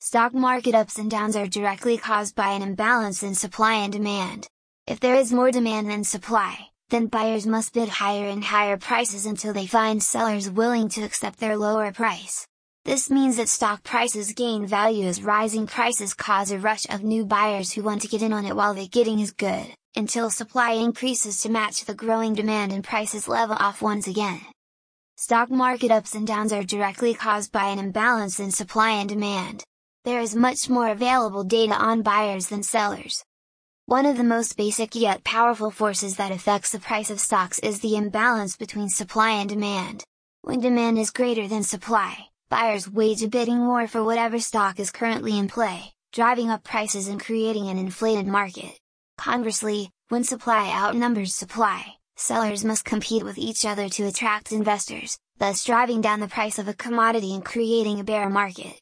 Stock market ups and downs are directly caused by an imbalance in supply and demand. If there is more demand than supply, then buyers must bid higher and higher prices until they find sellers willing to accept their lower price. This means that stock prices gain value as rising prices cause a rush of new buyers who want to get in on it while the getting is good, until supply increases to match the growing demand and prices level off once again. Stock market ups and downs are directly caused by an imbalance in supply and demand. There is much more available data on buyers than sellers, one of the most basic yet powerful forces that affects the price of stocks is the imbalance between supply and demand. When demand is greater than supply, buyers wage a bidding war for whatever stock is currently in play, driving up prices and creating an inflated market. Conversely, when supply outnumbers supply, sellers must compete with each other to attract investors, thus driving down the price of a commodity and creating a bear market.